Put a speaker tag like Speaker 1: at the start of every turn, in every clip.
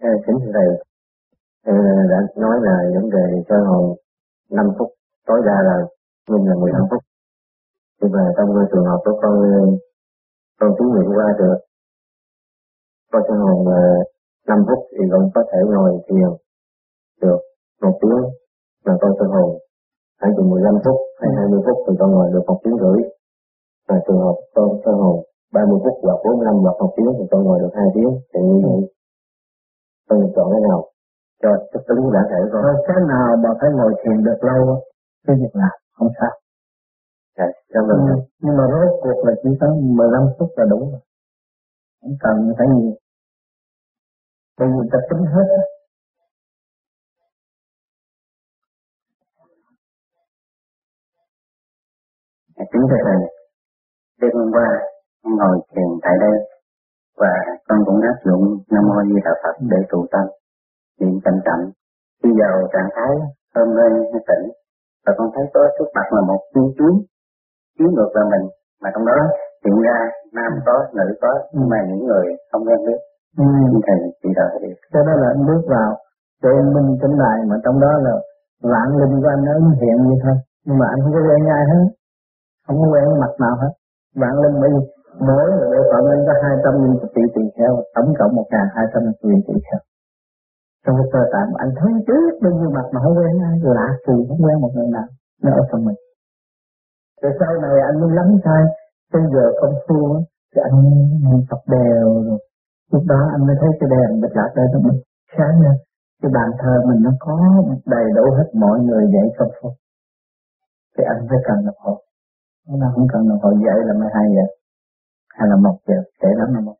Speaker 1: Ờ, kính thưa thầy, ờ, đã nói là vấn đề cho hồi 5 phút, tối đa là nhưng là 15 phút. Nhưng mà trong trường hợp của con ờ, con thí nghiệm qua được có sơ hồn 5 phút thì con có thể ngồi thiền được một tiếng mà con sơ hồn khoảng dùng 15 phút hay 20 phút thì con ngồi được một tiếng rưỡi và trường hợp con sơ hồn 30 phút hoặc 45 hoặc một tiếng thì con ngồi được 2 tiếng thì như vậy con chọn cái nào cho thích ứng bản thể con.
Speaker 2: Cái nào mà phải ngồi thiền được lâu cái việc làm không sao.
Speaker 1: Dạ cảm ơn. Ừ.
Speaker 2: nhưng mà rốt cuộc là chỉ có 15 phút là đủ rồi. Không cần phải nhiều. Bởi vì ta tính hết
Speaker 3: Kính thưa Thầy, đêm hôm qua ngồi thiền tại đây và con cũng áp dụng Nam Mô Di Đà Phật để tụ tâm, niệm chậm chậm. Khi vào trạng thái hôm lên hay tỉnh và con thấy có trước mặt là một chi kiến chiếu ngược vào mình. Mà trong đó hiện ra nam có nữ có nhưng mà những người không quen biết. Ừ. thầy chỉ đạo đi.
Speaker 2: Cái đó là anh bước vào để anh minh tỉnh lại mà trong đó là vạn linh của anh ứng hiện như thôi nhưng mà anh không có quen ai hết không có quen mặt nào hết. Vạn linh bởi vì mỗi bộ phận anh có hai trăm linh tỷ tỷ kheo tổng cộng một ngàn hai trăm tỷ tỷ kheo trong cái cơ tạng anh thấy trước bao nhiêu mặt mà không quen ai lạ kỳ, không quen một người nào, nó ở phần mình. Rồi sau này anh mới lắm sai bây giờ công phu thì anh niệm tập đều rồi. Lúc đó anh mới thấy cái đèn bật lạc đây trong mình. Sáng lên cái bàn thờ mình nó có đầy đủ hết mọi người dạy công phu. Thì anh phải cần đồng hồ. Nó không cần đồng hồ dạy là 12 giờ hay là một giờ trễ lắm. Là một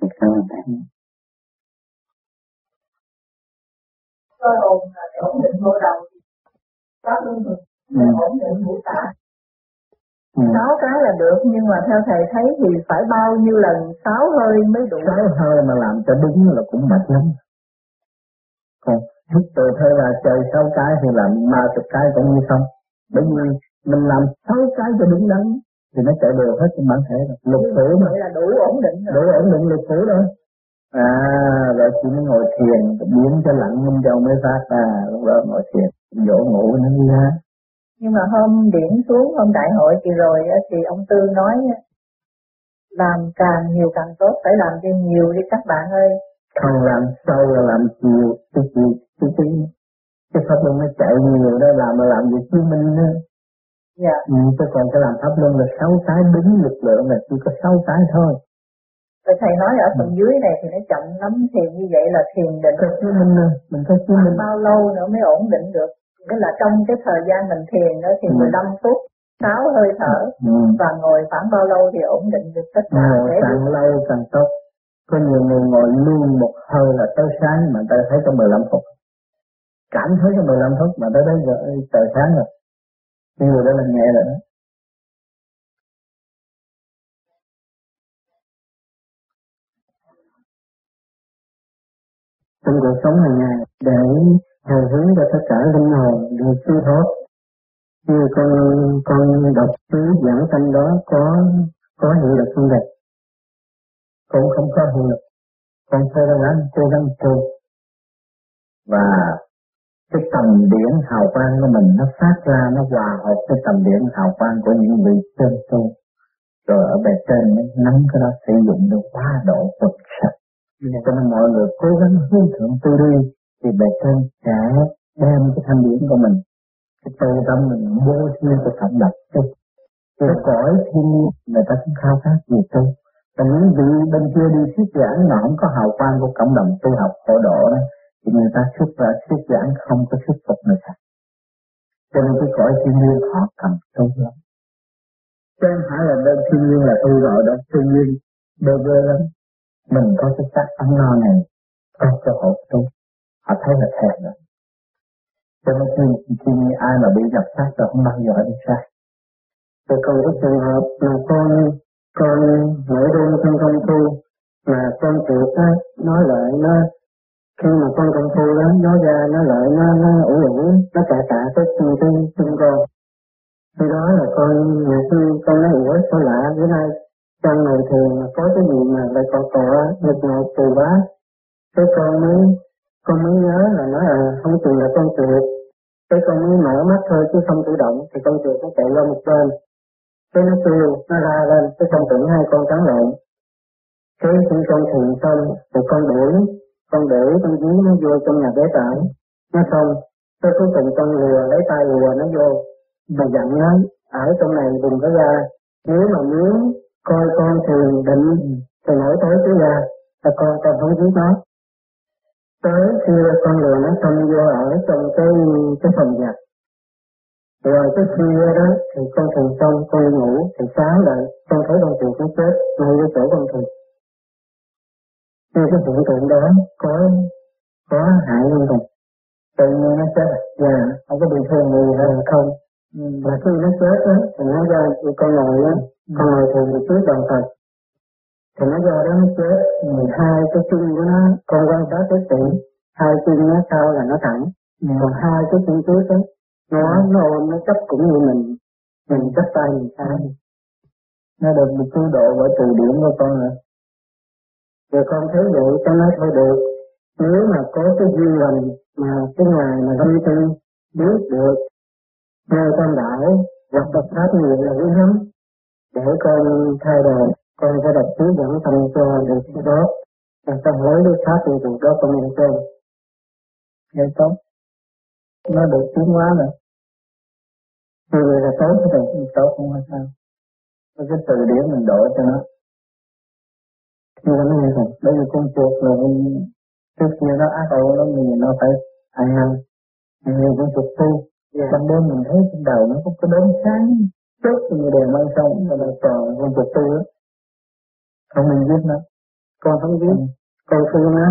Speaker 2: giờ
Speaker 3: cảm ơn thầy
Speaker 4: cơ hồn là ổn định bộ đầu có lương thực ổn định bộ tạ Ừ. sáu cái là được nhưng mà theo thầy thấy thì phải bao nhiêu lần? Sáu hơi mới đủ.
Speaker 2: Sáu hơi mà làm cho đúng là cũng mệt lắm. Còn hít từ hơi là trời sáu cái thì làm ba chục cái cũng như không. Bởi vì mình làm sáu cái cho đúng đắn thì nó chạy đều hết trong bản thể rồi. Lục phủ
Speaker 4: mà. Là đủ ổn định rồi.
Speaker 2: đủ ổn định lục phủ đó. À rồi chỉ mới ngồi thiền biến cho lặng minh châu mới phát ra lúc đó ngồi thiền dỗ ngủ nó đi ra.
Speaker 4: Nhưng mà hôm điểm xuống hôm đại hội thì rồi thì ông Tư nói làm càng nhiều càng tốt phải làm cho nhiều đi các bạn ơi.
Speaker 2: Không làm sâu là làm nhiều cái gì cái cái pháp luân nó chạy nhiều đó làm mà làm việc chứng minh nữa
Speaker 4: dạ
Speaker 2: ừ, tôi còn phải làm pháp luân là sáu cái đúng lực lượng là chỉ có sáu cái thôi
Speaker 4: Rồi thầy nói ở phần ừ. dưới này thì nó chậm lắm thiền như vậy là thiền định.
Speaker 2: Có chứng minh mình có chứng minh.
Speaker 4: Bao lâu nữa mới ổn định được? Tức là trong cái thời gian mình thiền đó thì ừ. 15 phút, 6 hơi thở ừ. và ngồi khoảng bao lâu thì ổn định được tất cả.
Speaker 2: Ngồi càng lâu càng tốt. Có nhiều người ngồi luôn một hơi là tới sáng mà ta thấy trong 15 phút. Cảm thấy trong 15 phút mà tới đấy giờ trời sáng rồi. Cái người đó là nhẹ rồi đó. Trong cuộc sống hàng ngày, để hồi hướng cho tất cả linh hồn được siêu thoát. Như con con đọc chú giảng sanh đó có có hiệu lực không đẹp. Cũng không có hiệu lực. Con cố gắng cố gắng tu và cái tầm điển hào quang của mình nó phát ra nó hòa hợp với tầm điển hào quang của những vị chân tu. Rồi ở bề trên mới nắm cái đó sử dụng được quá độ cực sạch. Cho nên mọi người cố gắng hướng thượng tu đi thì bề trên sẽ đem cái thanh điển của mình cái tu tâm mình vô thiên của cộng lập tu. Cái cõi thiên người ta cũng khao khát gì tu. Còn những vị bên kia đi thuyết giảng mà không có hào quang của cộng đồng tu học phổ độ đó người ta xuất ra xuất giảng không có xuất tập người ta cho nên cái cõi thiên nhiên khó cầm tu lắm. Chứ không phải là đơn thiên nhiên là tu rồi đó thiên nhiên bơ vơ lắm. Mình có cái sắc ấm no này có cơ hội tu. Họ thấy là thèm rồi. Cho nên khi, khi ai mà bị nhập sát rồi không bao giờ đi sai rồi còn cái trường hợp là con con mỗi đêm không công tu mà con chịu á nói lại nó khi mà con công phu đó nó ra nó lại, nó nó ủ ủ, nó cả cả cái chân chân chân con. Khi đó là con nhiều khi con nói ủa sao lạ, bữa nay trong ngày thường mà có cái gì mà lại cọ cọ nghịch ngợt từ quá cái con mới con mới nhớ là nó à không chừng là con chuột cái con mới mở mắt thôi chứ không tự động, thì con chuột nó chạy lên một bên. Cái nó kêu, nó ra lên, cái con tưởng hai con trắng lộn. Cái khi con thiền xong, thì con đuổi con để con dí nó vô trong nhà bế tải nó xong tôi cuối cùng con lùa, lấy tay lùa nó vô. Và dặn nó, ở trong này đừng có ra, nếu mà muốn coi con thường định, thì nổi tới cái ra là con con không dí nó. Tới khi con lừa nó xong vô ở trong cái cái phòng giặt rồi cái khuya đó, thì con thường xong, con ngủ, thì sáng lại, con thấy con thường cũng chết ngay cái chỗ con thường như cái hiện tượng đó có có hại luôn rồi tự nhiên nó chết. Và không có bị thương gì hay không. Mà khi nó chết á thì nó ra con người á con người thường bị trước đồng phật thì nó do đó nó chết. Thì hai cái chân của nó con quan sát cái chuyện, hai chân nó sau là nó thẳng. Còn hai cái chân trước á nó nó ôm nó chấp cũng như mình. Mình chấp tay mình sai. Nó được một cứu độ bởi từ điểm của con rồi rồi con thấy vậy, con nói thôi được. Nếu mà có cái duyên lành mà cái ngoài mà tâm tư biết được nơi con đạo hoặc tập pháp nhiều là quý lắm để con thay đổi, con sẽ đọc chú dẫn tâm cho được cái đó. Và con lấy cái pháp từ từ đó con nhận cơm nghe tốt. Nó được tiến hóa rồi. Như vậy là tốt rồi tốt không phải sao. Cái từ điển mình đổi cho nó nhưng mà nó nghe rồi bởi vì con chuột là mình trước kia nó ác ổ nó mình nó phải ăn năn nhiều con chuột tu. Ban đêm mình thấy trên đầu nó không có đốm sáng. Chốt như đèn mang xong là là toàn con chuột tu á không mình biết nó. Con không biết. Ừ. con thương nó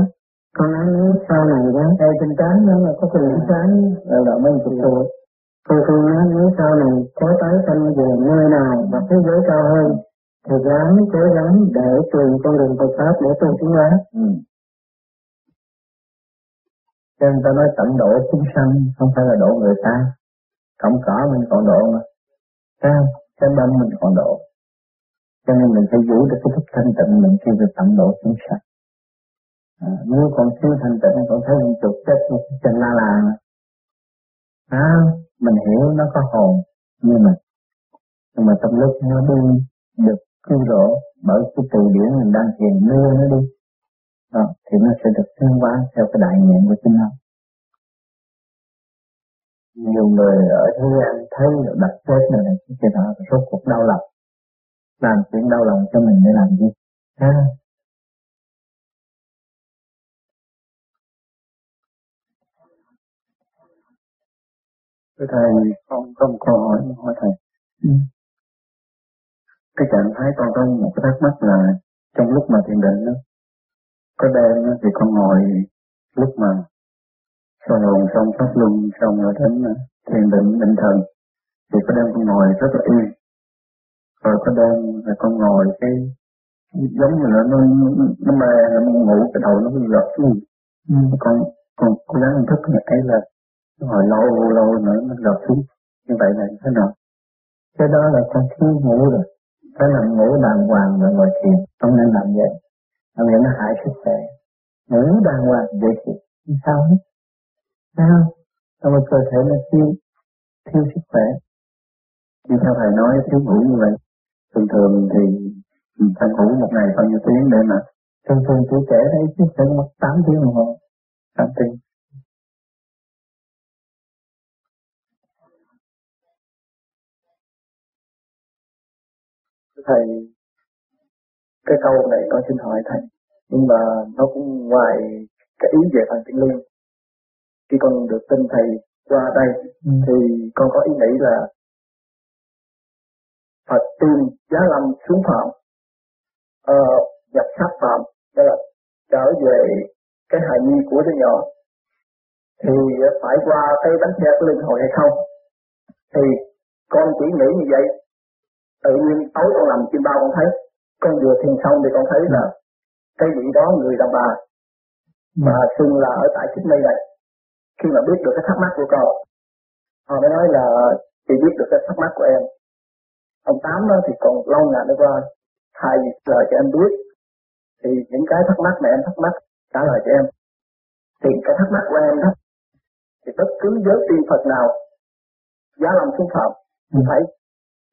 Speaker 2: con nói nếu sau này đó. Đây trên trán nó là có cái điểm sáng. Là là mấy chuột tu con thương nó nếu sau này có tái sanh về nơi nào và thế giới cao hơn thì ráng cố gắng để tìm con đường Phật pháp để tu tiến hóa. Ừ. Cho nên ta nói tận độ chúng sanh không phải là độ người ta. Cộng cỏ mình còn độ mà. Sao? Cái đâm mình còn độ. Cho nên mình phải giữ được cái thức thanh tịnh mình khi về tận độ chúng sanh. À, nếu còn thiếu thanh tịnh còn thấy mình chuột chết trên la là à, mình hiểu nó có hồn như mình nhưng mà trong lúc nó đi được cứu rỗi bởi cái từ điển mình đang thiền đưa nó đi. Đó, thì nó sẽ được thương hóa theo cái đại nguyện của chính nó. Nhiều người ở thế gian thấy được đặt chết này này cái chuyện đó rốt cuộc đau lòng. Làm chuyện đau lòng cho mình để làm gì? Ha? Thầy con có một câu hỏi hỏi thầy? Ừ cái trạng thái con có một cái thắc mắc là trong lúc mà thiền định đó, có đêm đó, thì con ngồi lúc mà soi hồn xong pháp luân xong rồi đến à, thiền định định thần thì có đêm con ngồi rất là yên. Rồi có đêm là con ngồi cái giống như là nó nó mê nó ngủ cái đầu nó bị gập xuống ừ. con con cố gắng thức ấy là ngồi lâu lâu nữa nó gập xuống. Như vậy là thế nào? Cái đó là con thiếu ngủ rồi phải nằm ngủ đàng hoàng rồi ngồi thiền. Không nên làm vậy. Làm vậy nó hại sức khỏe. Ngủ đàng hoàng, dễ chịu. Sao hết. Sao sao mà cơ thể nó thiếu thiếu sức khỏe. Như theo thầy nói, thiếu ngủ như vậy. Thường thường thì phải ngủ một ngày bao nhiêu tiếng để mà thường thường tuổi trẻ đấy, chứ phải mất tám tiếng đồng hồ. Tám tiếng.
Speaker 5: Thầy cái câu này con xin hỏi thầy nhưng mà nó cũng ngoài cái ý về phần thiện liên khi con được tin thầy qua đây ừ. thì con có ý nghĩ là Phật tiên giá lâm xuống phạm uh, nhập sát phạm tức là trở về cái hài nhi của đứa nhỏ. Thì phải qua cái bánh xe của linh hồi hay không? Thì con chỉ nghĩ như vậy tự nhiên tối con làm chim bao con thấy. Con vừa thiền xong thì con thấy là cái vị đó người đàn bà mà xưng là ở tại Sydney này. Khi mà biết được cái thắc mắc của con họ mới nói là chị biết được cái thắc mắc của em. Ông tám đó thì còn lâu ngày nữa qua thầy lời cho em biết. Thì những cái thắc mắc mà em thắc mắc trả lời cho em. Thì cái thắc mắc của em đó thì bất cứ giới tiên Phật nào giá làm xúc phạm thì ừ. phải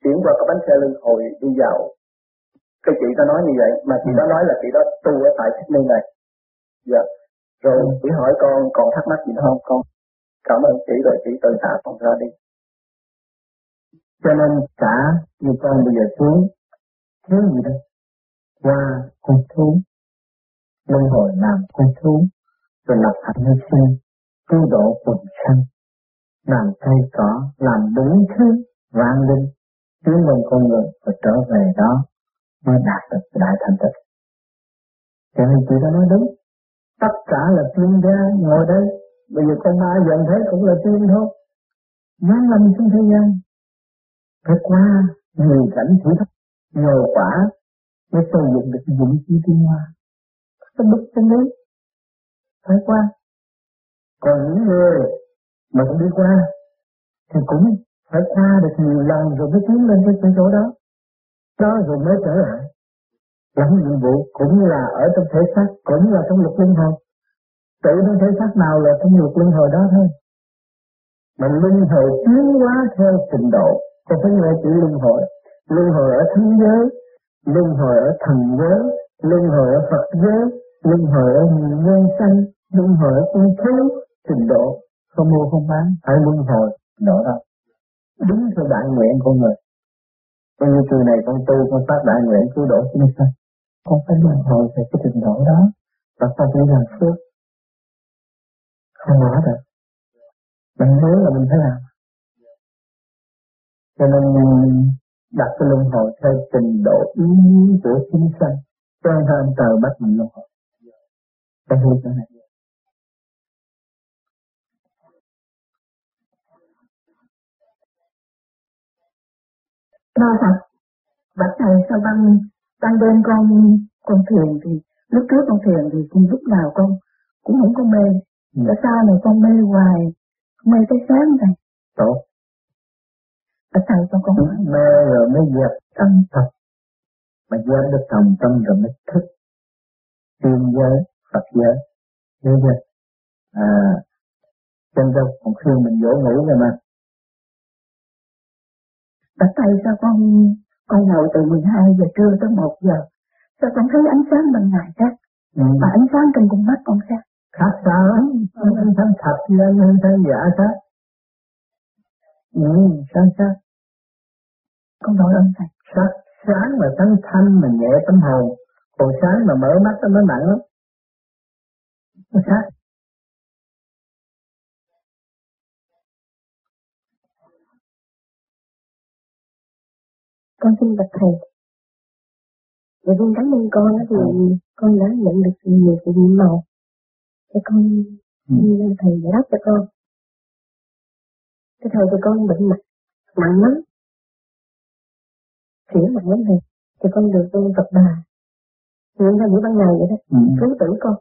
Speaker 5: chuyển qua cái bánh xe lưng hồi đi vào. Cái chị ta nói như vậy mà chị đó nói là chị đó tu ở tại Sydney này. Dạ. Rồi ừ. chị hỏi con còn thắc mắc gì nữa không? Con cảm ơn chị rồi chị từ thả con ra đi.
Speaker 2: Cho nên cả như con bây giờ xuống thiếu gì đâu. Qua con thú luân hồi làm con thú rồi lập hạnh hy sinh cứu độ quần sanh. Làm cây cỏ làm đúng thứ vang linh tiến lên con người và trở về đó mới đạt được đại thành tích. Cho nên chị đã nói đúng. Tất cả là chuyên gia ngồi đây. Bây giờ con ma dần thấy cũng là chuyên thôi. Nhớ lâm trong thế gian. Phải qua nhiều cảnh thử thách nhờ quả để xây dựng được dụng chi tiến hoa. Cái bức chân lý phải qua. Còn những người mà không đi qua thì cũng phải qua được nhiều lần rồi mới tiến lên cái chỗ đó. Đó rồi mới trở lại. Làm nhiệm vụ cũng là ở trong thể xác, cũng là trong luật luân hồi. Tự trong thể xác nào là trong luật luân hồi đó thôi. Mà luân hồi tiến hóa theo trình độ, không phải nghe chữ luân hồi. Luân hồi ở thánh giới, luân hồi ở thần giới, luân hồi ở phật giới, luân hồi ở nhân sanh, luân hồi ở con thú trình độ, không mua không bán, phải luân hồi độ đó đúng theo đại nguyện của người. Bây giờ từ này con tu, con phát đại nguyện cứu độ chúng sanh con phải luân hồi về cái trình độ đó. Và con phải làm phước. Không nói được. Mình muốn là mình phải làm. Cho nên đặt cái luân hồi theo trình độ ý nghĩa của chúng sanh, cho nên tờ bắt mình luân hồi. Cái hiểu cái này.
Speaker 4: Lo thật, bạch thầy sao băng ban đêm con con thiền thì lúc trước con thiền thì lúc nào con cũng không có mê. Ừ. Tại sao mà con mê hoài, mê tới sáng này?
Speaker 2: Tốt.
Speaker 4: Bạch thầy con con
Speaker 2: mê rồi mới dẹp tâm thật. Mà dẹp được tâm tâm rồi mới thức. Tiên giới, Phật giới. Nhớ chưa? À, chân đâu còn khuyên mình dỗ ngủ rồi mà
Speaker 4: Bạch thầy sao con con ngồi từ 12 giờ trưa tới 1 giờ, sao con thấy ánh sáng ban ngày khác, ừ. mà ánh sáng trong con mắt con khác.
Speaker 2: Khác sao lắm, ánh sáng thật chứ ánh sáng giả khác. Ừ, sáng khác.
Speaker 4: Con nói ơn thầy.
Speaker 2: Sáng, sáng mà sáng thanh mà nhẹ tâm hồn, còn sáng mà mở mắt nó nặng lắm. Nó khác.
Speaker 6: Con xin bạch thầy. Dạ con cảm ơn con đó thì con đã nhận được nhiều sự nhiệm màu Để con ừ. xin thầy giải đáp cho con. Cái thầy thì con bệnh mặt nặng lắm. Chuyển nặng lắm thầy Thì con được con Phật bà. Nguyện ra buổi ban ngày vậy đó ừ. Cứu tử con.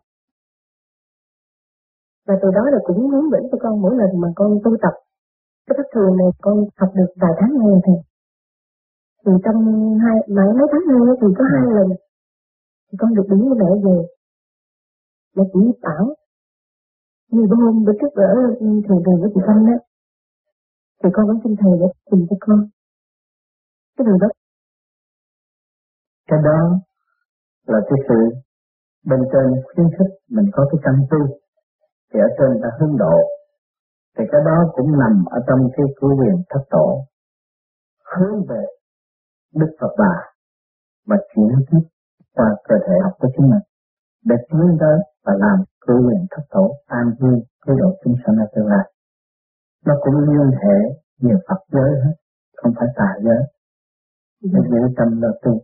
Speaker 6: Và từ đó là cũng hướng dẫn cho con mỗi lần mà con tu tập. Cái thất thường này con học được vài tháng nay thầy thì trong hai mấy mấy tháng nay thì có hai lần thì con được đứng với mẹ về. Mẹ chỉ bảo, như bữa hôm bữa trước ở ừ, thầy về với chị Thanh đó. Thì con vẫn xin thầy để tìm cho con. Cái điều đó.
Speaker 2: Cái đó là cái sự bên trên khuyến khích mình có cái căn tư thì ở trên ta hướng độ. Thì cái đó cũng nằm ở trong cái cứu quyền thất tổ. Hướng về Đức Phật Bà và chuyển tiếp qua cơ thể học của chính mình để tiến tới và làm cứu nguyện thất tổ an vui cứu độ chúng sanh ở tương lai. Nó cũng liên hệ nhiều Phật giới hết, không phải tà giới. Nên giữ tâm là tu,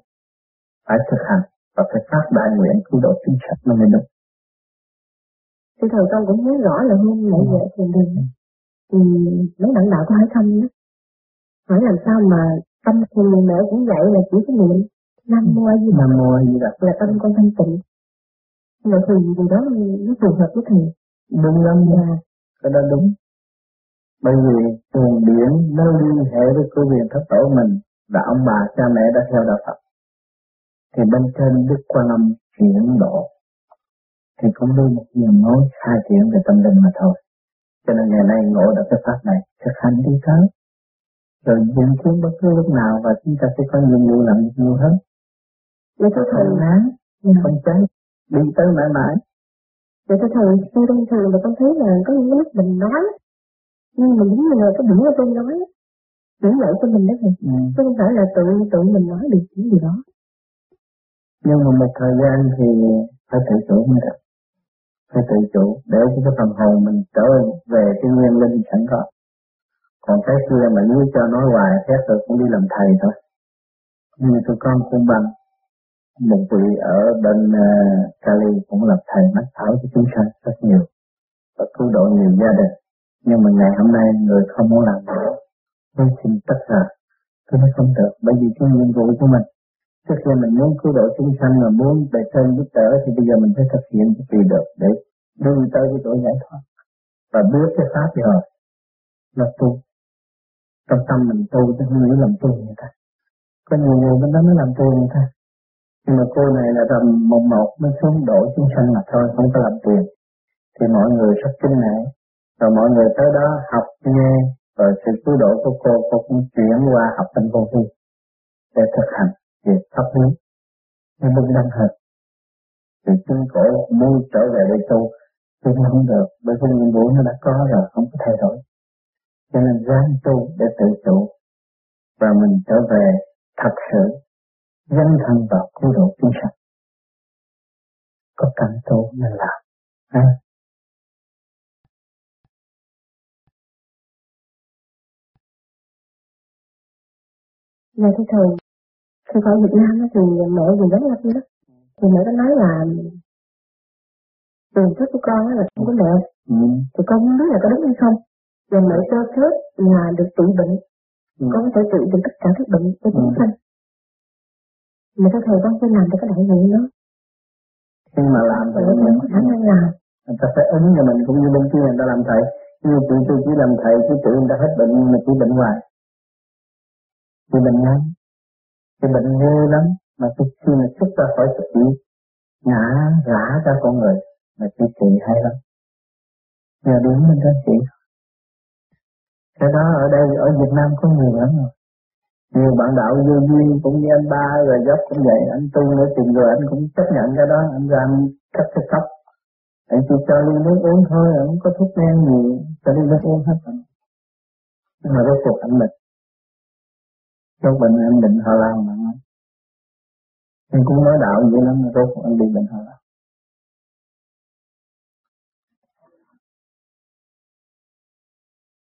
Speaker 2: phải thực hành và phải phát đại nguyện cứu độ chúng sanh nó mới được.
Speaker 6: Thì thầy con cũng nhớ rõ là hôm nãy về thiền đường thì mấy bạn đạo có hỏi thăm đó hỏi làm sao mà tâm thì mẹ cũng vậy là chỉ cái niệm. Nam mô a di
Speaker 2: nam mô a di đà.
Speaker 6: Là tâm con thanh tịnh. Mà thì điều đó nó phù hợp với thầy.
Speaker 2: Đúng lắm nha. Cái đó đúng. Bởi vì nguồn điển nó liên hệ với cơ quyền thất tổ mình và ông bà cha mẹ đã theo đạo Phật. Thì bên trên Đức Quan Âm chuyển độ thì cũng đi một nhiều nói khai triển về tâm linh mà thôi. Cho nên ngày nay ngộ được cái pháp này, thực hành đi tới. Rồi dự kiến bất cứ lúc nào và chúng ta sẽ có nhiệm vụ làm nhiều hơn.
Speaker 6: Vậy thưa thầy,
Speaker 2: yeah. không cháy, đi tới mãi mãi.
Speaker 6: Vậy thưa thầy, khi thông thường là con thấy là có những lúc mình nói, nhưng mà đúng là cái của tôi nói, chuyển lợi cho mình đó thầy. Ừ. Chứ không phải là tự tự mình nói được những gì đó.
Speaker 2: Nhưng mà một thời gian thì phải tự chủ mới được. Phải tự chủ để cho cái phần hồn mình trở về cái nguyên linh sẵn có. Còn cái kia mà nếu cho nói hoài chắc tôi cũng đi làm thầy thôi. nhưng tôi con cũng bằng một vị ở bên uh, Cali cũng là thầy mách thảo cho chúng sanh rất nhiều và cứu độ nhiều gia đình. Nhưng mà ngày hôm nay người không muốn làm nữa. Nên xin tất cả. Tôi nói không được bởi vì cái nhiệm vụ của mình Trước khi mình muốn cứu độ chúng sanh mà muốn bề trên giúp đỡ thì bây giờ mình phải thực hiện cái tùy được để đưa tới cái chỗ giải thoát. Và biết cái pháp rồi là tu. Trong tâm mình tu chứ không nghĩ làm tu người ta. Có nhiều người bên đó mới làm tu người ta. Nhưng mà cô này là tầm một một mới xuống độ chúng sanh mà thôi, không có làm tiền. Thì mọi người rất kinh ngạc. Rồi mọi người tới đó học nghe, rồi sự cứu độ của cô, cô cũng chuyển qua học tinh vô vi để thực hành về pháp lý nhưng bưng đăng hợp thì chúng cổ muốn trở về để tu nhưng không được bởi vì nhiệm vụ nó đã có rồi không có thay đổi cho nên ráng tu để tự chủ và mình trở về thật sự dấn thân vào cứu độ chúng sanh. Có cần tu nên làm ha?
Speaker 6: Dạ thưa thầy, khi ở Việt Nam thì mẹ gì giống lắm đó. Thì mẹ có nói là tiền thức của con là không có mẹ ừ. thì con không biết là có đúng hay không và mẹ cho phép là được trị bệnh. Ừ. con có thể trị được tất cả các bệnh cho chúng ừ. sanh. Mà theo thầy con phải làm cho cái đại diện đó.
Speaker 2: Nhưng mà làm
Speaker 6: thì mình có khả năng làm.
Speaker 2: Người ta phải ứng cho mình cũng như bên kia người ta làm thầy. Như chị tôi chỉ làm thầy chứ tự người ta hết bệnh mà chỉ bệnh hoài. Thì bệnh nhanh cái bệnh ghê lắm. Mà cái khi mà xuất ra khỏi sự ngã rã ra con người mà chị trị hay lắm. Nhờ đúng mình đó chị cái đó ở đây ở Việt Nam có nhiều lắm rồi. Nhiều bạn đạo vô duyên cũng như anh ba rồi dốc cũng vậy. Anh tu nữa tìm rồi anh cũng chấp nhận cái đó. Anh ra anh cắt cái tóc anh chỉ cho ly nước uống thôi không có thuốc men gì. Cho ly nước uống hết rồi. Nhưng mà rốt cuộc anh bệnh. Rốt bệnh anh bệnh họ làm mà. Anh cũng nói đạo vậy lắm, rốt anh bị bệnh họ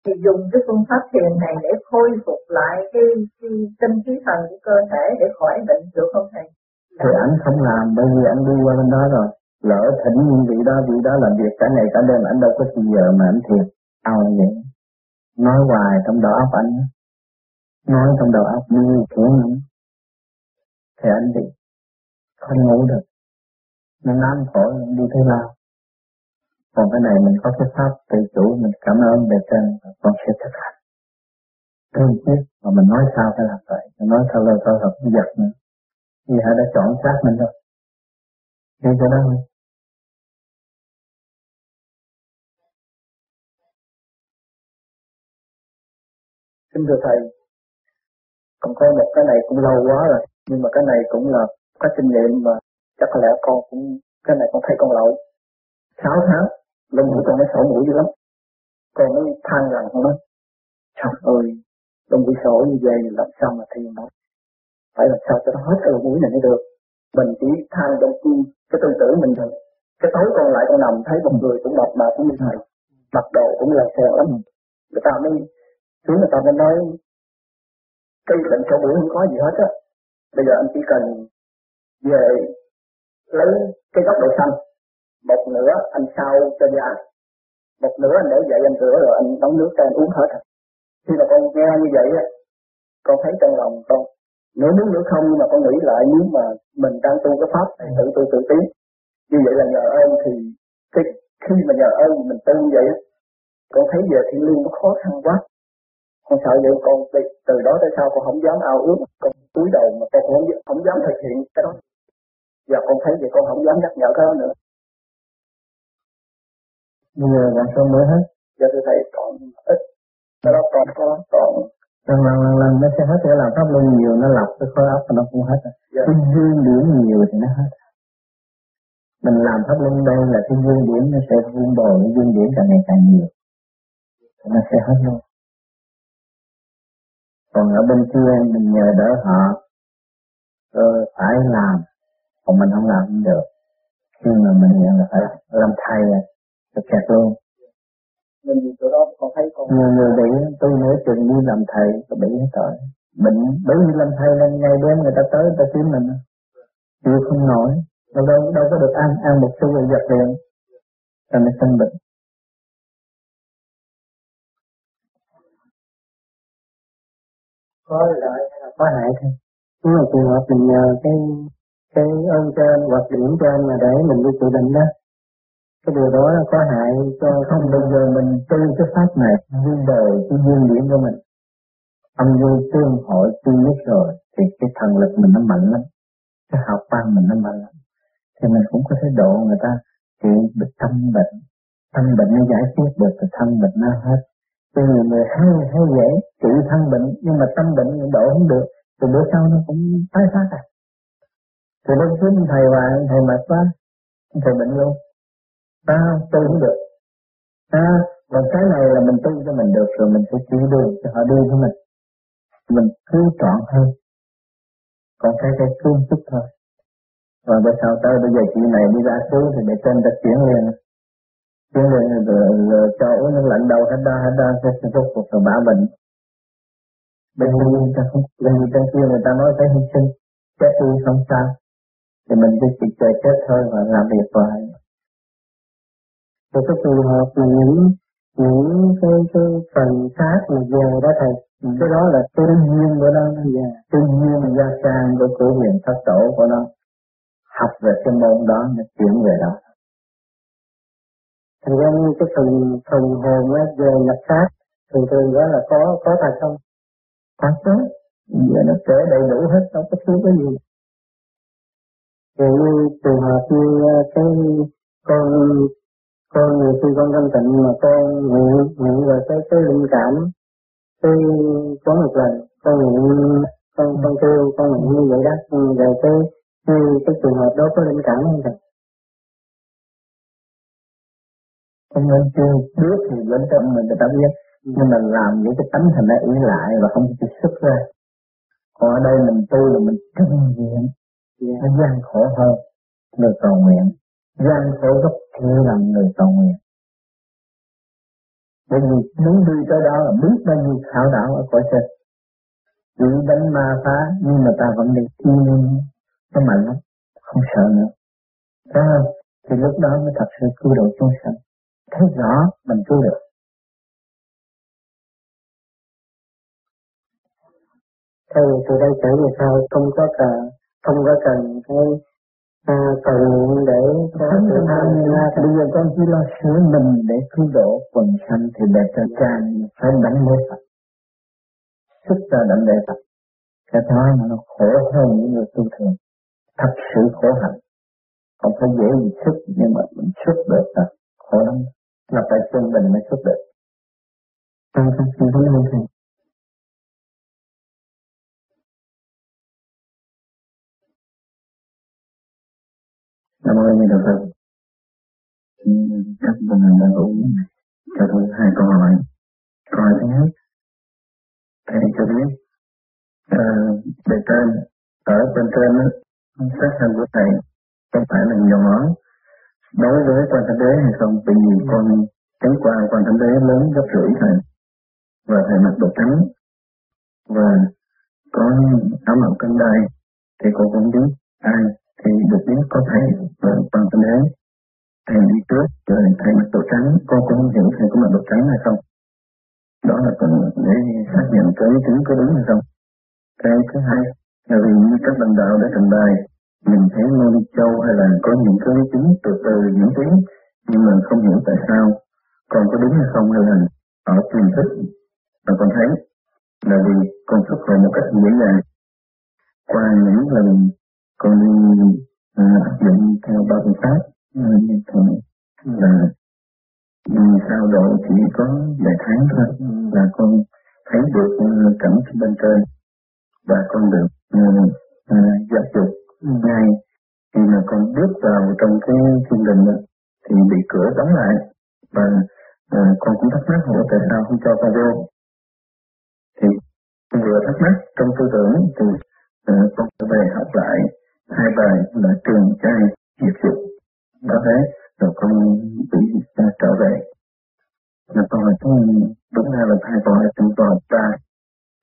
Speaker 4: thì dùng cái phương pháp thiền này để khôi phục lại cái, cái tinh khí thần của cơ thể để khỏi bệnh được không thầy?
Speaker 2: Thì anh không làm bởi vì anh đi qua bên đó rồi. Lỡ thỉnh những vị đó, vị đó làm việc cả ngày cả đêm anh đâu có gì giờ mà anh thiền. Ao vậy. Nói hoài trong đầu óc anh nói trong đầu óc như kiểu lắm thì anh bị không ngủ được nó nám khổ đi thế nào còn cái này mình có cái pháp tự chủ mình cảm ơn bề trên và con sẽ thực hành. Thương tiếc mà mình nói sao phải làm vậy? Mình nói sao lời sao thật cũng giật nữa. Vì họ đã chọn xác mình rồi. Như cái đó thôi
Speaker 5: Xin thưa Thầy, còn có một cái này cũng lâu quá rồi nhưng mà cái này cũng là có kinh nghiệm mà chắc có lẽ con cũng cái này con thấy con lỗi. Sáu tháng lông mũi con mới sổ mũi dữ lắm. Con mới than rằng không nói, trời ơi lông mũi sổ như vậy làm sao mà thiền nó phải làm sao cho nó hết cái lỗ mũi này mới được? Mình chỉ than trong cái tư tưởng mình thôi. Cái tối còn lại con nằm thấy một người cũng mập mà cũng như thầy mặc đồ cũng là xèo lắm. Người ta mới xuống người ta mới nói cây bệnh sổ mũi không có gì hết á. Bây giờ anh chỉ cần về lấy cái góc độ xanh một nửa anh sao cho da một nửa anh để dậy anh rửa rồi anh đóng nước cho anh uống hết. Khi mà con nghe như vậy á con thấy trong lòng con nếu muốn nữa không nhưng mà con nghĩ lại nếu mà mình đang tu cái pháp thì tự tu tự tiến như vậy là nhờ ơn thì cái khi mà nhờ ơn mình tu như vậy con thấy về thiên liêng nó khó khăn quá. Con sợ vậy con từ đó tới sau con không dám ao ước con túi đầu mà con không, không dám thực hiện cái đó. Giờ con thấy vậy con không dám nhắc nhở cái đó nữa
Speaker 2: bây giờ còn số mới hết.
Speaker 5: Giờ tôi thấy còn ít. Cái đó còn có còn
Speaker 2: lần lần lần lần nó sẽ hết để làm pháp luân nhiều nó lọc cái khối óc nó cũng hết
Speaker 5: dạ.
Speaker 2: cái dương điểm nhiều thì nó hết. Mình làm pháp luân đây là cái dương điểm nó sẽ vun bồi cái dương điểm càng ngày càng nhiều. Nó sẽ hết luôn. Còn ở bên kia mình nhờ đỡ họ ờ, phải làm còn mình không làm không được. Khi mà mình nhận là phải làm thay là được kẹt luôn
Speaker 5: mình chỗ đó còn thấy còn
Speaker 2: nhiều người. bị tôi nửa chừng đi làm thầy có bị hết tội bệnh bởi vì làm thầy là ngày đêm người ta tới người ta kiếm mình. Chịu không nổi. Đâu đâu đâu có được ăn ăn một xu rồi giật liền. Rồi mới sinh bệnh. Có lợi hay là có hại thôi. Nếu mà trường hợp mình nhờ cái cái ơn trên hoặc điểm trên mà để mình đi chữa bệnh đó cái điều đó là có hại cho không bây giờ mình tu cái pháp này vui đời cái duyên điểm của mình. Âm vô tương hội tương nhất rồi, thì cái thần lực mình nó mạnh lắm. Cái học quan mình nó mạnh lắm. Thì mình cũng có thể độ người ta trị bệnh tâm bệnh. Tâm bệnh nó giải quyết được, thì thân bệnh nó hết. Cho nhiều người hay hay dễ trị thân bệnh, nhưng mà tâm bệnh độ không được, thì bữa sau nó cũng tái phát à. Thì lúc trước thầy và thầy mệt quá, thầy bệnh luôn à, tu cũng được. À, và cái này là mình tu cho mình được rồi mình sẽ chỉ đường cho họ đi với mình mình cứ chọn hơn. Còn cái cái cứ chút thôi. Và bây sau tới bây giờ chị này đi ra cứu thì để trên ta chuyển liền. Chuyển liền rồi, rồi cho uống nước lạnh đầu hết đa hết đa sẽ sẽ cuộc rồi bả bệnh. Bên kia người ta không bên bên kia người ta nói phải hy sinh chết đi không sao. Thì mình cứ chỉ chờ chết thôi và làm việc hoài rồi cái trường hợp là những những cái cái phần khác mà về đó thầy ừ. cái đó là tự nhiên của nó nó về tự nhiên gia sang của cổ huyền thất tổ của nó học về cái môn đó nó chuyển về đó. Thành ra như cái phần phần hồn á về nhập sát thường thường đó là có có thật không? Có chứ. Giờ nó kể đầy đủ hết đâu có thiếu cái gì. Thì như trường hợp như cái con con nhiều khi con tâm tịnh mà con nguyện nguyện về cái cái linh cảm cái có một lần con nguyện con con kêu con nguyện như vậy đó. Về cái cái cái trường hợp đó có linh cảm không thầy? Không nên kêu biết thì bên trong mình người ta biết. Nhưng mà làm những cái tánh thành nó ý lại và không chịu xuất ra. Còn ở đây mình tu là mình trưng diện yeah. nó gian khổ hơn. Người cầu nguyện gian khổ gấp triệu lần người cầu nguyện. Bởi vì muốn đi tới đó là biết bao nhiêu khảo đạo ở cõi trên. Bị đánh ma phá, nhưng mà ta vẫn đi. Yêu nó mạnh lắm, không sợ nữa. Thấy không? thì lúc đó mới thật sự cứu độ chúng sanh. Thấy rõ mình cứu được. Thầy, từ đây trở về sau, không có cần, không có cần cái à, nguyện để có sự tham bây giờ con chỉ lo sửa mình để cứu độ quần sanh thì để cho cha phải đánh lễ Phật. Xuất ra đánh lễ Phật. Cái đó nó khổ hơn những người tu thường. Thật sự khổ hạnh. Không phải dễ gì xuất nhưng mà mình xuất được là khổ lắm. Là phải chân mình mới xuất được. Con xin cảm ơn thầy
Speaker 3: Cảm ơn Như Đạo Phật. Các bạn đã đủ cho tôi hai câu hỏi. Câu hỏi thứ nhất, Thầy cho biết, về bề trên, ở bên trên, sát thân của Thầy không phải là nhỏ đối với quan thánh đế hay không? Vì vì con tránh qua quan thánh đế lớn gấp rưỡi Thầy, và Thầy mặc đồ trắng, và có áo màu cân đai, thì cô cũng biết ai thì được biết có thầy bằng quan tâm đế thầy đi trước, rồi thầy mặc đồ trắng con cũng không hiểu thầy có mặc đồ trắng hay không? Đó là cần để xác nhận cái chứng có đúng hay không. Cái thứ hai là vì như các bạn đạo đã trình bày mình thấy môn châu hay là có những cái chứng từ từ những tiến, nhưng mà không hiểu tại sao còn có đúng hay không hay là ở truyền thức mà con thấy là vì con xuất hiện một cách dễ dàng. Qua những lần con đi áp dụng theo ba phương pháp à, như thường là sao độ chỉ có vài tháng thôi là con thấy được à, cảnh bên trên và con được à, giáo dục. Ngay khi mà con bước vào trong cái thiên đình thì bị cửa đóng lại và à, con cũng thắc mắc hỏi tại sao không cho con vô. Thì vừa thắc mắc trong tư tưởng thì à, con về học lại hai bài là trường trai nghiệp dục đó thế rồi con bị uh, trở về. Là con hỏi đúng ra là hai con ở trong toàn ta.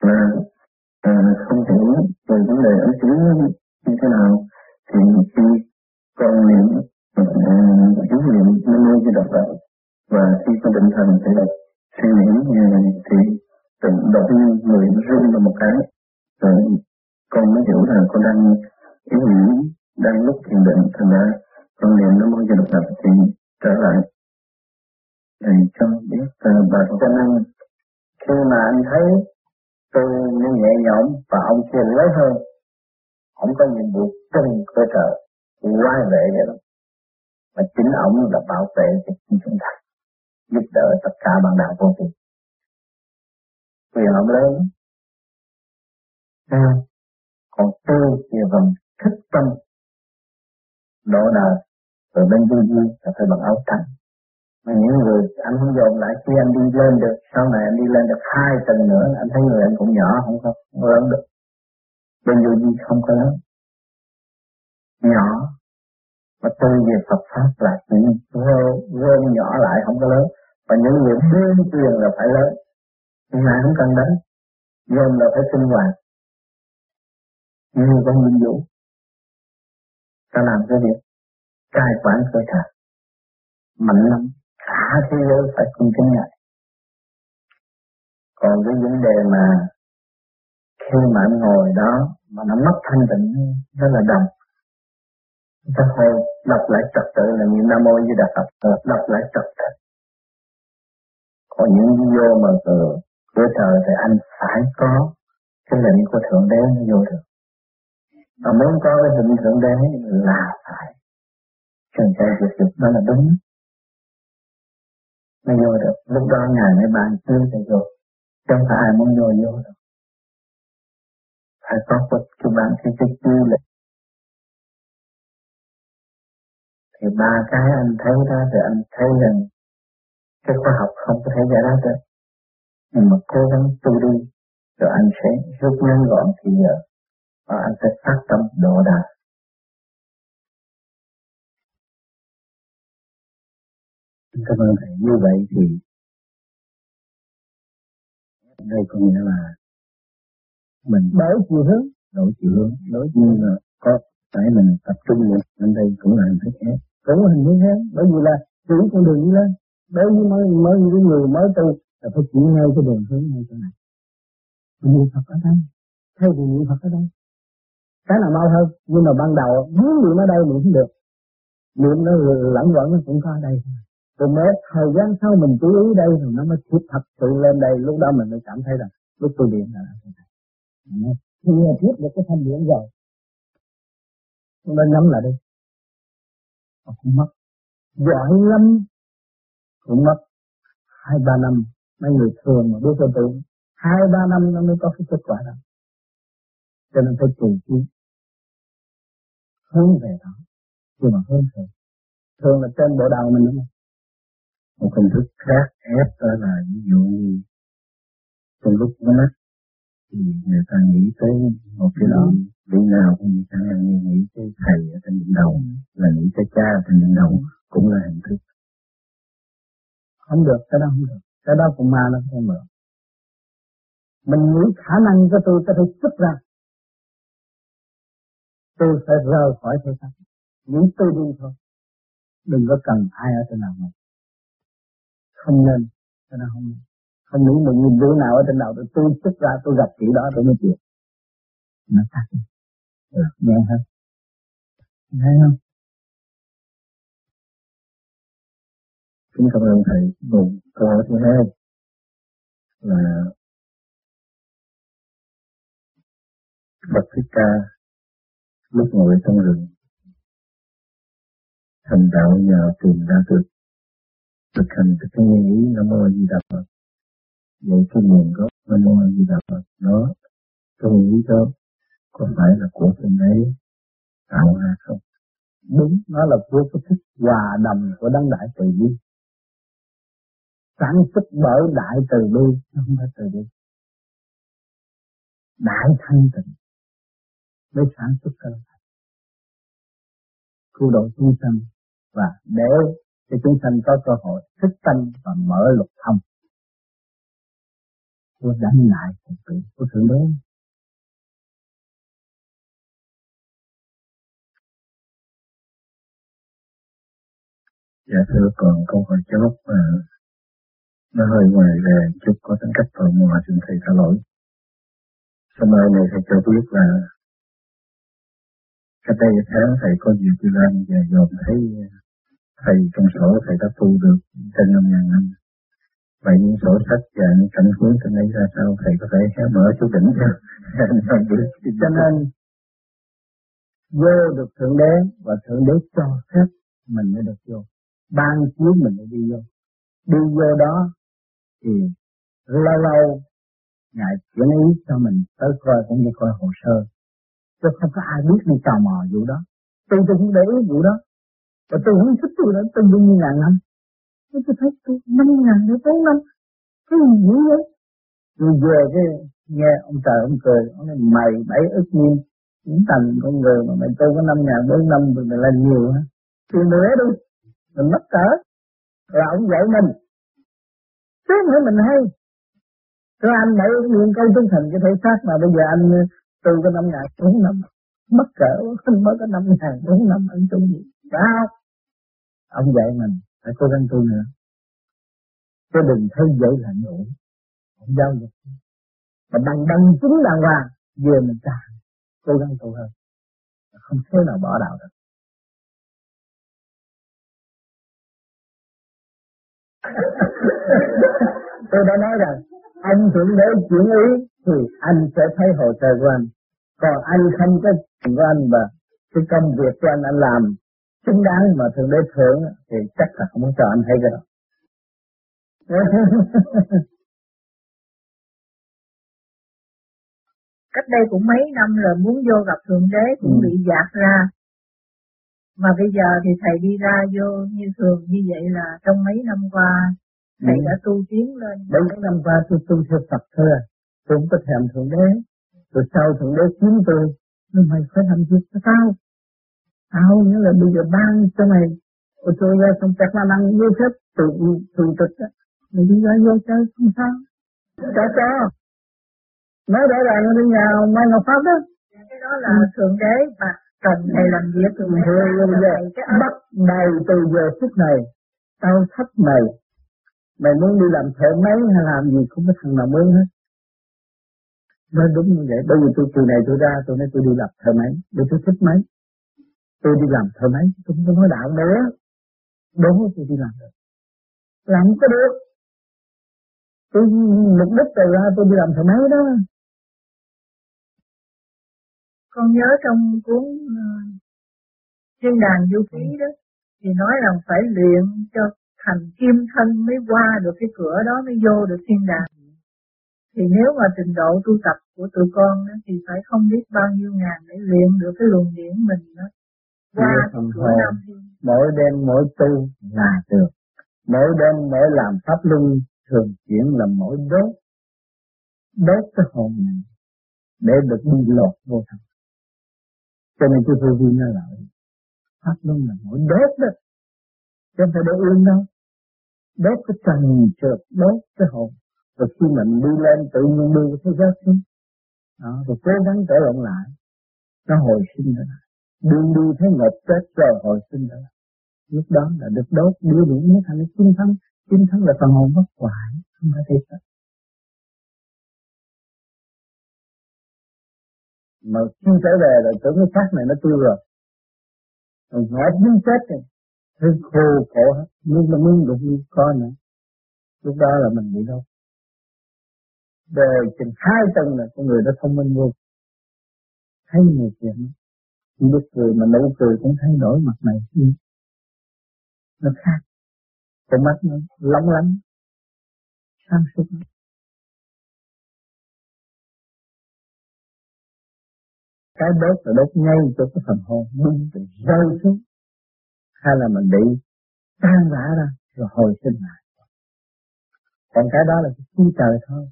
Speaker 3: Là à, không hiểu về vấn đề ứng xử như thế nào. Thì khi con niệm à, chú niệm nó nuôi cho đọc lại và khi con định thần thì là suy nghĩ như thì tự động người rung là một cái. Rồi con mới hiểu rằng con đang ý nghĩ đang lúc thiền định thành ra con niệm nam mô di đà phật thì trở lại. Thầy cho biết bà cho nên khi mà anh thấy tôi như nhẹ nhõm và ông kia lớn hơn ông có nhiệm vụ trông cơ trợ quan vệ vậy đó. Mà chính ông là bảo vệ cho chúng ta giúp đỡ tất cả bạn đạo vô vi quyền ông lớn. À, còn tôi thì vẫn thích tâm. Độ đời, rồi bên du di là phải bằng áo trắng. Mà những người, anh không dồn lại, khi anh đi lên được, sau này anh đi lên được hai tầng nữa, anh thấy người anh cũng nhỏ, không có, không lớn được. Bên du gì không có lớn. Nhỏ, mà tôi về Phật pháp là chỉ gom nhỏ lại không có lớn. Và những người đương quyền là phải lớn. Nhưng ai không cần đến. Dồn là phải sinh hoạt. Như con minh vụ ta làm cái việc cai quản cơ thể. Mạnh lắm. Cả thế giới phải cung kính ngài? Còn cái vấn đề mà khi mà anh ngồi đó mà nó mất thanh tịnh, rất là đồng. Ta hồi đọc lại trật tự là những nam mô di đà phật, đọc lại trật tự. Còn những vô mà từ cửa trời thì anh phải có cái lệnh của thượng đế mới vô được mà muốn có cái hình thượng đế là phải trần trai việc dục đó là đúng. Mới vô được. Lúc đó ngài mới ban chưa thì vô chẳng phải ai muốn vô vô được. Phải có một cho bạn cái cái tư lịch. Thì ba cái anh thấy đó thì anh thấy rằng cái khoa học không có thể giải đáp được. Nhưng mà cố gắng tu đi, rồi anh sẽ rút ngắn gọn thì giờ và anh sẽ phát tâm độ đạt Cảm ơn thầy. Như vậy thì đây có nghĩa là mình đổi chiều hướng, đổi chiều hướng, đổi như là có phải mình tập trung được ở đây cũng là hình thức khác, cũng là hình thức khác, bởi vì là chỉ con đường đi lên, đối với mới mới những người mới tu là phải chỉ ngay cái đường hướng ngay chỗ này. Niệm Phật ở đây, thay vì niệm Phật ở đây, cái nào mau hơn, nhưng mà ban đầu muốn niệm ở đây niệm không được, niệm nó lẫn quẩn nó cũng có ở đây. Rồi mới thời gian sau mình chú ý đây rồi nó mới thiết thật sự lên đây. Lúc đó mình mới cảm thấy rằng lúc tôi niệm là thế này khi mà thiết được cái thanh điển rồi chúng ta nhắm lại đi. Cũng mất. Giỏi lắm cũng mất. Hai ba năm mấy người thường mà biết vào tự hai ba năm nó mới có cái kết quả đó cho nên phải trì chiến hướng về đó. Nhưng mà hướng thường thường là trên bộ đầu mình đúng không? Một hình thức khác ép đó là ví dụ như trong lúc nó nát thì người ta nghĩ tới một cái đó. Vị nào cũng như chẳng hạn như nghĩ tới thầy ở trên đỉnh đầu, là nghĩ tới cha ở trên đỉnh đầu, cũng là hình thức. Không được, cái đó không được. Cái đó cũng ma nó không được. Mình nghĩ khả năng của tôi có thể xuất ra tôi phải rời khỏi thế gian những tôi đi thôi. Đừng có cần ai ở trên nào một không nên cho nên không nên. Không nghĩ mình nhìn đứa nào ở trên đầu tôi tôi xuất ra tôi gặp chị đó tôi mới chịu. Nó khác đi. Ừ, nghe hơn thấy không? Kính cảm ơn thầy một câu hỏi thứ hai là Phật Thích Ca lúc ngồi trong rừng. Thành đạo nhờ tìm ra được,
Speaker 7: thực hành thực cái nghĩ nam mô di đà phật. Vậy cái nguồn gốc nam mô di đà phật đó nguyên lý đó có phải là của thượng đế tạo ra không? Đúng, nó là của cái thức hòa đầm của đấng đại từ bi. Sản xuất bởi đại từ bi, không phải từ bi. Đại thanh tịnh mới sản xuất cơ thể, cứu độ chúng sanh và để cho chúng sanh có cơ hội thức tâm và mở lục thông. Của đánh lại trật tự của thượng đế. Dạ thưa còn câu hỏi chốt mà ờ, nó hơi ngoài về chút có tính cách tò mò xin thầy tha lỗi. Sau mai này thầy cho biết là cách đây tháng thầy có dịp đi lên và dòm thấy, thầy trong sổ thầy đã tu được trên năm ngàn năm. Vậy những sổ sách và những cảnh hướng trên ấy ra sao thầy có thể hé mở chú đỉnh cho. cho nên, vô được Thượng Đế và Thượng Đế cho phép mình mới được vô. Ban chiếu mình mới đi vô. Đi vô đó thì lâu lâu Ngài chuyển ý cho mình, tới coi cũng như coi hồ sơ. Chứ không có ai biết đi tò mò vụ đó. Tôi tôi không để ý vụ đó. Và tôi không thích tôi đã tôi bao nhiêu ngàn năm. Tôi thấy tôi năm ngàn nữa bốn năm. Cái gì dữ vậy? Rồi về cái nghe ông trời ông cười. Ông nói, mày bảy ức nhiên. Những thành con người mà mày tôi có năm ngàn bốn năm rồi mày lên nhiều hả? Thì nữa đi. Mình mất cỡ. Rồi ông dạy mình. Thế nữa mình hay. Rồi anh bảy nguyên câu trung thành cái thể xác mà bây giờ anh từ cái năm ngàn bốn năm. Mất cỡ. không mới có năm ngàn bốn năm anh tu gì. đó Ông dạy mình, phải cố gắng tu nữa. Chứ đừng thấy dễ là nhổ. Không giao dịch Mà bằng bằng chứng đàng hoàng. Vừa mình càng cố gắng tu hơn. Không thế nào bỏ đạo được. tôi đã nói rằng anh thượng đế chuyển ý thì anh sẽ thấy hồ sơ của anh. Còn anh không có chuyện của anh và cái công việc của anh anh làm. Xứng đáng mà thượng đế thưởng thì chắc là không cho anh thấy cái đó
Speaker 4: cách đây cũng mấy năm rồi muốn vô gặp thượng đế cũng ừ. bị dạt ra. Mà bây giờ thì thầy đi ra vô như thường như vậy là trong mấy năm qua thầy đã tu tiến lên.
Speaker 7: Mấy năm qua tôi tu theo Phật thôi à. Tôi không có thèm Thượng Đế. Rồi sau Thượng Đế kiếm tôi. Nhưng mày phải làm việc cho tao. Tao nghĩa là bây giờ ban cho mày. Rồi tôi ra xong chắc là năng vô phép tự tự tịch á. Mày đi ra vô chơi không sao. Cho cho. Nói rõ ràng ở nhà Mai Ngọc Pháp đó.
Speaker 4: Cái đó là ừ. Thượng Đế mà cần thầy làm việc từ
Speaker 7: mày bắt đầu từ giờ phút này tao thách mày mày muốn đi làm thợ máy hay làm gì cũng có thằng nào muốn hết. Nói đúng như vậy bởi vì tôi từ này tôi ra tôi nói tôi đi làm thợ máy để tôi thích máy. Tôi đi làm thợ máy tôi không có nói đạo nữa. Đúng tôi đi làm được làm có được. Tôi mục đích từ ra tôi đi làm thợ máy đó.
Speaker 4: Con nhớ trong cuốn uh, thiên đàn du ký đó thì nói rằng phải luyện cho thành kim thân mới qua được cái cửa đó mới vô được thiên đàng. Thì nếu mà trình độ tu tập của tụi con đó, thì phải không biết bao nhiêu ngàn để luyện được cái luồng điển mình đó. Qua cái cửa nam thiên.
Speaker 7: Mỗi đêm mỗi tu là được. Mỗi đêm mỗi làm pháp luân thường chuyển là mỗi đốt. Đốt cái hồn này để được đi lột vô thật. Cho nên cái vô vi nó lợi pháp luân là mỗi đốt đó. Chứ không phải để yên đâu đốt cái trần trượt đốt cái hồn. Rồi khi mình đi lên tự nhiên đưa cái thế giới xuống đó, rồi cố gắng trở lại lại. Nó hồi sinh trở lại đương đi thấy ngột chết rồi hồi sinh trở lại lúc đó là được đốt đưa những mới thành kim thân kim thân là phần hồn bất hoại không phải thế sao? Mà khi trở về là tưởng cái xác này nó tiêu rồi. Rồi ngọt dính chết rồi hơi khô khổ hết. Nhưng mà muốn được như con nữa. Lúc đó là mình bị đâu đời chừng hai tầng là con người đó thông minh vô. Thấy nhiều chuyện. Chỉ biết cười mà nụ cười cũng thay đổi mặt này nó khác. Con mắt nó lóng lánh. Sáng suốt. Cái đốt là đốt ngay cho cái phần hồn. Bung rồi rơi xuống hay là mình bị tan rã ra, rồi hồi sinh lại. Còn cái đó là cái khí trời thôi.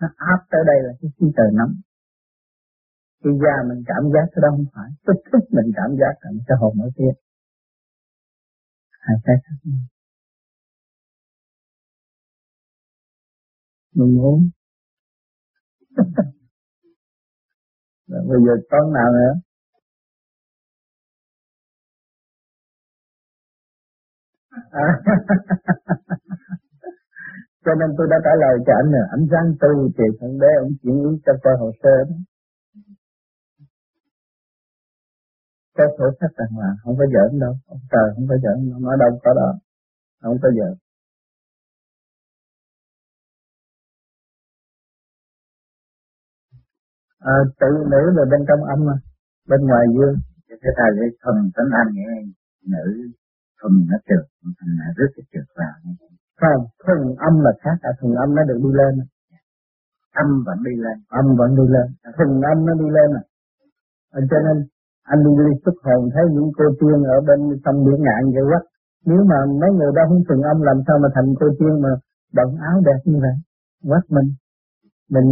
Speaker 7: Nó áp tới đây là cái khí trời nóng. Khi da mình cảm giác cái đó không phải. Tức thức mình cảm giác là cái hồn ở kia hai cái khác nhau. Mình muốn. Rồi bây giờ con nào nữa? À. cho nên tôi đã trả lời cho anh rồi anh răng tu thì thằng bé ông chuyển ý cho coi hồ sơ đó. Có sổ sách rằng là không có giỡn đâu ông trời không có giỡn nó nói đâu có đó không có giỡn. À, tự nữ là bên trong âm mà bên ngoài dương.
Speaker 8: Thế thầy cái thuần tánh anh nghĩa nữ thuần nó trượt thuần là rất cái trượt vào
Speaker 7: không thuần âm là khác à thuần âm nó được đi lên.
Speaker 8: Âm vẫn đi lên.
Speaker 7: Âm vẫn đi lên. Thuần âm nó đi lên à. à cho nên anh đi đi xuất hồn thấy những cô tiên ở bên sông biển ngạn vậy quá. Nếu mà mấy người đó không thuần âm làm sao mà thành cô tiên mà bận áo đẹp như vậy? Quát mình. Mình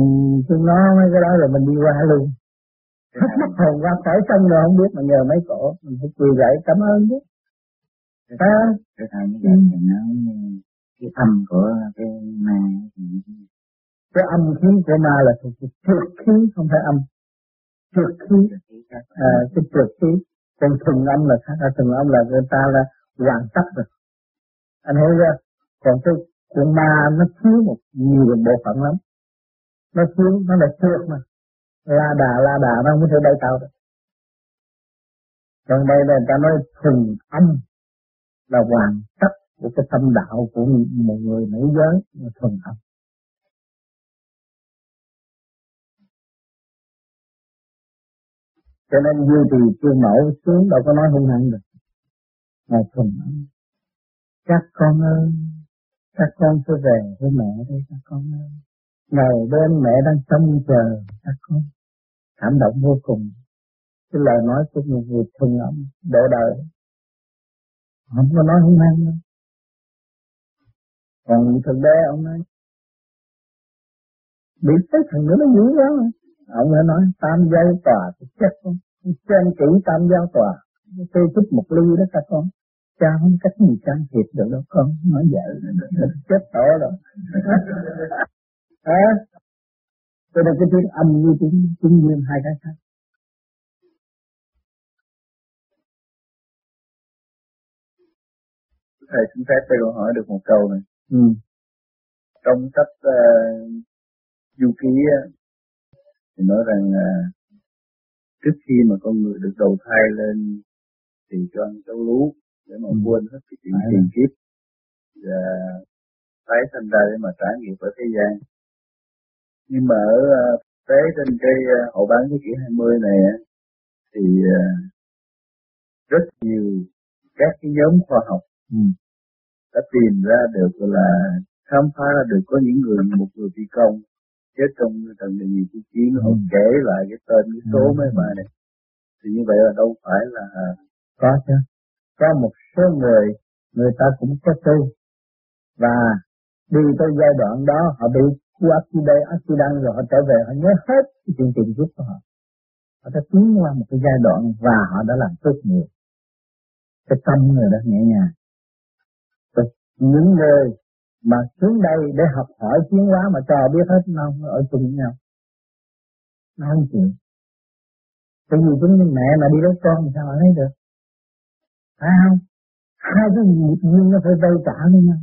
Speaker 7: cứ nói mấy cái đó rồi mình đi qua luôn. Hết mất hồn qua khỏi sân rồi không biết mà nhờ mấy cổ mình phải quỳ lại cảm ơn chứ
Speaker 8: à. cái thầy như vậy thì nó cái âm của cái ma
Speaker 7: cái âm khí của ma là thuộc trượt khí không phải âm. Trượt khí. À, cái trượt khí. Còn thuần âm là khác. Thuần âm là người ta là hoàn tất rồi. Anh hiểu chưa? Còn cái con ma nó thiếu một nhiều bộ phận lắm. Nó xuống nó là trượt mà. La đà la đà nó không có thể bay cao được. Còn đây là người ta nói thuần âm là hoàn tất của cái tâm đạo của một người nữ giới mà thuần học. cho nên duy trì chưa mẫu xuống đâu có nói hung hăng được, mà thuần âm các con ơi, các con sẽ về với mẹ đây các con ơi. Ngày bên mẹ đang trông chờ các con. Cảm động vô cùng. Cái lời nói của một người thuần âm độ đời không có nói hung hăng đâu. Còn thằng bé ông nói bị cái thằng nữa nó dữ lắm ông đã nói tam giao tòa thì chết không trên chỉ tam giao tòa. Tôi chút một ly đó các con. Cha không cách gì can thiệp được đâu con nói vậy chết tổ rồi. À, cho nên cái tiếng âm như tiếng tiếng nguyên hai cái khác.
Speaker 9: Thầy xin phép tôi hỏi được một câu này
Speaker 7: ừ.
Speaker 9: trong sách uh, du ký thì nói rằng uh, trước khi mà con người được đầu thai lên thì cho ăn cháu lú để mà ừ. quên hết cái chuyện tiền kiếp và tái sinh ra để mà trải nghiệm ở thế gian nhưng mà ở uh, tế trên cái uh, hậu bán thế kỷ 20 này thì uh, rất nhiều các cái nhóm khoa học
Speaker 7: ừ.
Speaker 9: đã tìm ra được là khám phá ra được có những người một người phi công chết trong trận địa nhiều cuộc chiến họ ừ. kể lại cái tên cái số ừ. mấy bài này thì như vậy là đâu phải là
Speaker 7: có chứ có một số người người ta cũng có tu và đi tới giai đoạn đó họ bị khu accident, accident rồi họ trở về họ nhớ hết cái chuyện tiền kiếp của họ họ đã tiến qua một cái giai đoạn và họ đã làm tốt nhiều cái tâm người đó nhẹ nhàng những người mà xuống đây để học hỏi tiến hóa mà cho biết hết, nó không ở chung với nhau. Nó không chịu. Tại vì chúng như mẹ mà đi lấy con thì sao mà lấy được? Phải không? Hai cái nghiệp duyên nó phải vây trả với nhau.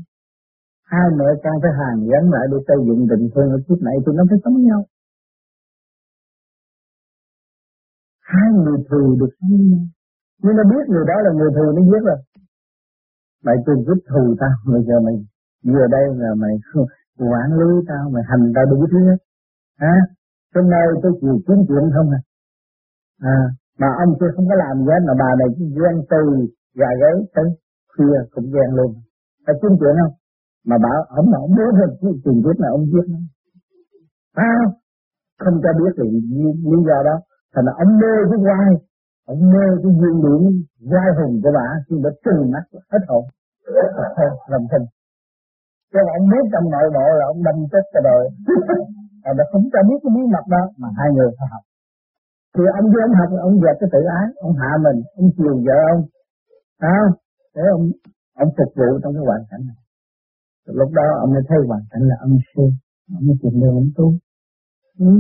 Speaker 7: Hai mẹ con phải hàng gắn lại để xây dựng tình thương ở kiếp này thì nó phải sống nhau. Hai người thù được sống với nhau. Nhưng nó biết người đó là người thù nó giết rồi mày tôi giúp thù tao bây giờ mày vừa đây là mày quản lý tao mày hành tao đủ thứ hết. Hả? Hôm nay tôi chịu kiếm chuyện không à? À mà ông kia không có làm gì hết mà bà này ghen từ gà gáy tới khuya cũng ghen luôn. Phải kiếm chuyện không? Mà bảo ông mà ông biết hơn chuyện kiếp là ông giết, nó. À, không? Cho biết thì lý do đó. Thành là ông mê cái quai ông mê cái duyên điểm quai hùng của bà nhưng mà trừng mắt hết hồn. Làm thinh cho ông biết trong nội bộ là ông đâm chết cả đời. Mà nó không cho biết cái bí mật đó mà hai người phải học. Thì ông với ông học ông dẹp cái tự ái ông hạ mình ông chiều vợ ông. À, để ông ông phục vụ trong cái hoàn cảnh này. Lúc đó ông mới thấy hoàn cảnh là âm siêu. Ông mới tìm đường ông tu ừ.